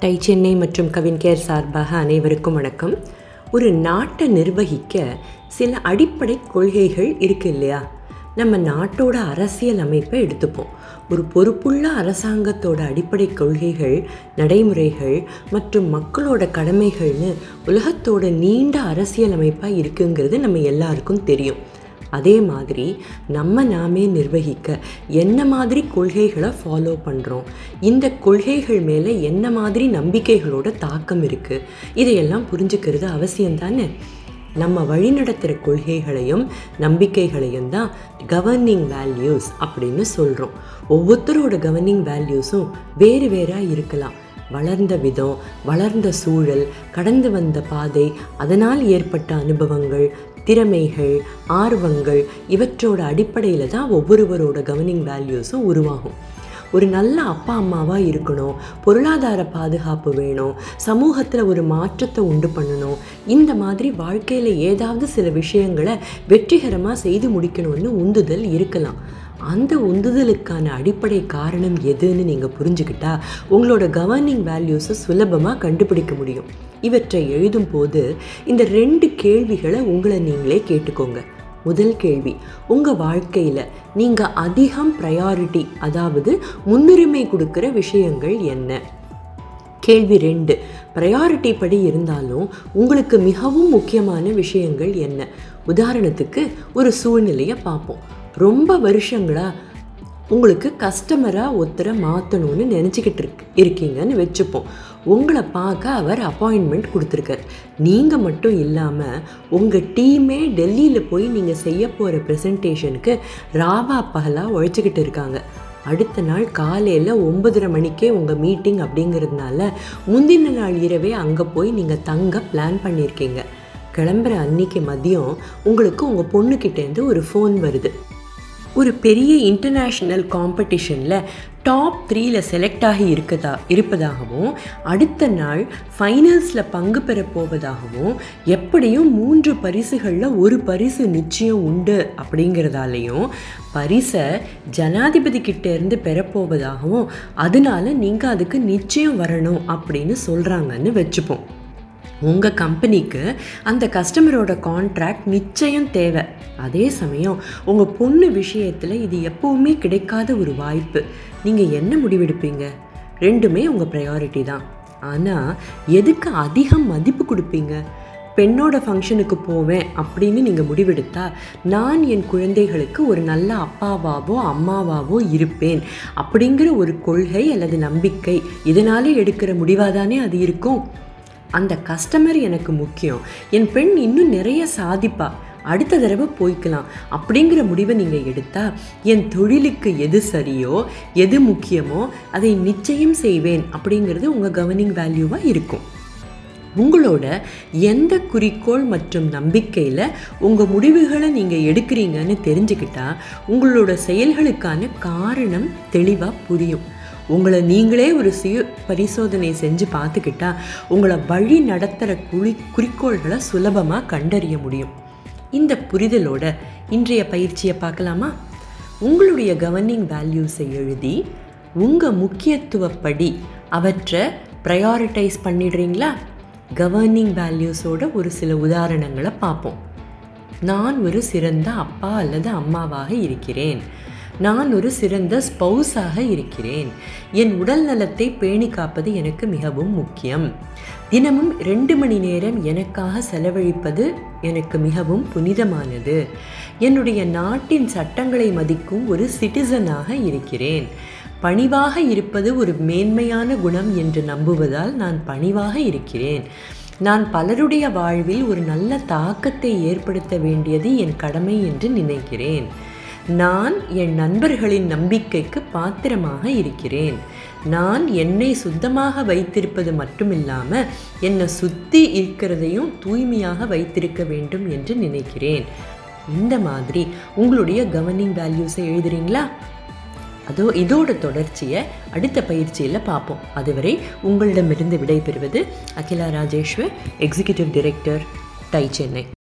Tie Chennai மற்றும் கவின்கேர் சார்பாக அனைவருக்கும் வணக்கம். ஒரு நாட்டை நிர்வகிக்க சில அடிப்படை கொள்கைகள் இருக்கு இல்லையா? நம்ம நாட்டோட அரசியல் அமைப்பை எடுத்துப்போம். ஒரு பொறுப்புள்ள அரசாங்கத்தோட அடிப்படை கொள்கைகள் நடைமுறைகள் மற்றும் மக்களோட கடமைகள்னு உலகத்தோட நீண்ட அரசியல் அமைப்பாக இருக்குங்கிறது நம்ம எல்லாருக்கும் தெரியும். அதே மாதிரி நம்ம நாமே நிர்வகிக்க என்ன மாதிரி கொள்கைகளை ஃபாலோ பண்ணுறோம் இந்த கொள்கைகள் மேலே என்ன மாதிரி நம்பிக்கைகளோட தாக்கம் இருக்குது இதையெல்லாம் புரிஞ்சுக்கிறது அவசியம் தானே? நம்ம வழிநடத்துகிற கொள்கைகளையும் நம்பிக்கைகளையும் தான் கவர்னிங் வேல்யூஸ் அப்படின்னு சொல்கிறோம் ஒவ்வொருத்தரோட கவர்னிங் வேல்யூஸும் வேறு வேறாக இருக்கலாம். வளர்ந்த விதம் வளர்ந்த சூழல் கடந்து வந்த பாதை அதனால் ஏற்பட்ட அனுபவங்கள் திறமைகள் ஆர்வங்கள் இவற்றோட அடிப்படையில் தான் ஒவ்வொருவரோட கவர்னிங் வேல்யூஸும் உருவாகும். ஒரு நல்ல அப்பா அம்மாவாக இருக்கணும் பொருளாதார பாதுகாப்பு வேணும் சமூகத்தில் ஒரு மாற்றத்தை உண்டு பண்ணணும் இந்த மாதிரி வாழ்க்கையில் ஏதாவது சில விஷயங்களை வெற்றிகரமாக செய்து முடிக்கணும்னு உந்துதல் இருக்கலாம். அந்த உந்துதலுக்கான அடிப்படை காரணம் எதுன்னு நீங்கள் புரிஞ்சுக்கிட்டா உங்களோட கவர்னிங் வேல்யூஸை சுலபமாக கண்டுபிடிக்க முடியும். இவற்றை எழுதும் போது இந்த ரெண்டு கேள்விகளை உங்களை நீங்களே கேட்டுக்கோங்க. முதல் கேள்வி உங்கள் வாழ்க்கையில் நீங்கள் அதிகம் ப்ரையாரிட்டி அதாவது முன்னுரிமை கொடுக்குற விஷயங்கள் என்ன? கேள்வி ரெண்டு ப்ரையாரிட்டி படி இருந்தாலும் உங்களுக்கு மிகவும் முக்கியமான விஷயங்கள் என்ன? உதாரணத்துக்கு ஒரு சூழ்நிலையை பார்ப்போம். ரொம்ப வருஷங்களாக உங்களுக்கு கஸ்டமராக ஒருத்தரை மாற்றணும்னு நினச்சிக்கிட்டு இருக்கு இருக்கீங்கன்னு வச்சுப்போம். உங்களை பார்க்க அவர் அப்பாயின்மெண்ட் கொடுத்துருக்கார். நீங்கள் மட்டும் இல்லாமல் உங்கள் டீமே டெல்லியில் போய் நீங்கள் செய்ய போகிற ப்ரெசன்டேஷனுக்கு ராவா பகலாக உழைச்சிக்கிட்டு இருக்காங்க. அடுத்த நாள் காலையில் ஒன்பதரை மணிக்கே உங்கள் மீட்டிங் அப்படிங்கிறதுனால முந்தின நாள் இரவே அங்கே போய் நீங்கள் தங்க பிளான் பண்ணியிருக்கீங்க. கிளம்புற அன்னைக்கு மதியம் உங்களுக்கு உங்கள் பொண்ணுக்கிட்டேருந்து ஒரு ஃபோன் வருது. ஒரு பெரிய இன்டர்நேஷ்னல் காம்படிஷனில் டாப் த்ரீல செலக்ட் ஆகி இருக்கதா இருப்பதாகவும் அடுத்த நாள் ஃபைனல்ஸில் பங்கு பெற போவதாகவும் எப்படியும் மூன்று பரிசுகளில் ஒரு பரிசு நிச்சயம் உண்டு அப்படிங்கிறதாலையும் பரிசை ஜனாதிபதி கிட்டேருந்து பெறப்போவதாகவும் அதனால நீங்கள் அதுக்கு நிச்சயம் வரணும் அப்படின்னு சொல்கிறாங்கன்னு வச்சுப்போம். உங்கள் கம்பெனிக்கு அந்த கஸ்டமரோட கான்ட்ராக்ட் நிச்சயம் தேவை. அதே சமயம் உங்கள் பொண்ணு விஷயத்தில் இது எப்போவுமே கிடைக்காத ஒரு வாய்ப்பு. நீங்கள் என்ன முடிவெடுப்பீங்க? ரெண்டுமே உங்கள் ப்ரையாரிட்டி தான். ஆனால் எதுக்கு அதிகம் மதிப்பு கொடுப்பீங்க? பெண்ணோட ஃபங்க்ஷனுக்கு போவேன் அப்படின்னு நீங்கள் முடிவெடுத்தா நான் என் குழந்தைகளுக்கு ஒரு நல்ல அப்பாவாவோ அம்மாவாவோ இருப்பேன் அப்படிங்கிற ஒரு கொள்கை அல்லது நம்பிக்கை இதனாலே எடுக்கிற முடிவாக தானே அது இருக்கும்? அந்த கஸ்டமர் எனக்கு முக்கியம். என் பெண் இன்னும் நிறைய சாதிப்பா. அடுத்த தடவை போய்க்கலாம். அப்படிங்கிற முடிவை நீங்கள் எடுத்தால் என் தொழிலுக்கு எது சரியோ எது முக்கியமோ அதை நிச்சயம் செய்வேன் அப்படிங்கிறது உங்கள் கவர்னிங் வேல்யூவாக இருக்கும். உங்களோட எந்த குறிக்கோள் மற்றும் நம்பிக்கையில் உங்கள் முடிவுகளை நீங்கள் எடுக்கிறீங்கன்னு தெரிஞ்சுக்கிட்டால் உங்களோட செயல்களுக்கான காரணம் தெளிவாக புரியும். உங்களை நீங்களே ஒரு சுய பரிசோதனை செஞ்சு பார்த்துக்கிட்டா உங்களை வழி நடத்துகிற குறி குறிக்கோள்களை சுலபமாக கண்டறிய முடியும். இந்த புரிதலோட இன்றைய பயிற்சியை பார்க்கலாமா? உங்களுடைய கவர்னிங் வேல்யூஸை எழுதி உங்கள் முக்கியத்துவப்படி அவற்றை ப்ரையாரிட்டைஸ் பண்ணிடுறீங்களா? கவர்னிங் வேல்யூஸோட ஒரு சில உதாரணங்களை பார்ப்போம். நான் ஒரு சிறந்த அப்பா அல்லது அம்மாவாக இருக்கிறேன். நான் ஒரு சிறந்த ஸ்பௌஸாக இருக்கிறேன். என் உடல் நலத்தை பேணி காப்பது எனக்கு மிகவும் முக்கியம். தினமும் ரெண்டு மணி நேரம் எனக்காக செலவழிப்பது எனக்கு மிகவும் புனிதமானது. என்னுடைய நாட்டின் சட்டங்களை மதிக்கும் ஒரு சிட்டிசனாக இருக்கிறேன். பணிவாக இருப்பது ஒரு மேன்மையான குணம் என்று நம்புவதால் நான் பணிவாக இருக்கிறேன். நான் பலருடைய வாழ்வில் ஒரு நல்ல தாக்கத்தை ஏற்படுத்த வேண்டியது என் கடமை என்று நினைக்கிறேன். நான் என் நண்பர்களின் நம்பிக்கைக்கு பாத்திரமாக இருக்கிறேன். நான் என்னை சுத்தமாக வைத்திருப்பது மட்டுமில்லாமல் என்னை சுற்றி இருக்கிறதையும் தூய்மையாக வைத்திருக்க வேண்டும் என்று நினைக்கிறேன். இந்த மாதிரி உங்களுடைய கவர்னிங் வேல்யூஸை எழுதுறீங்களா? அதோ இதோட தொடர்ச்சியை அடுத்த பயிற்சியில் பார்ப்போம். அதுவரை உங்களிடமிருந்து விடைபெறுவது Akila Rajeshwar executive director TiE Chennai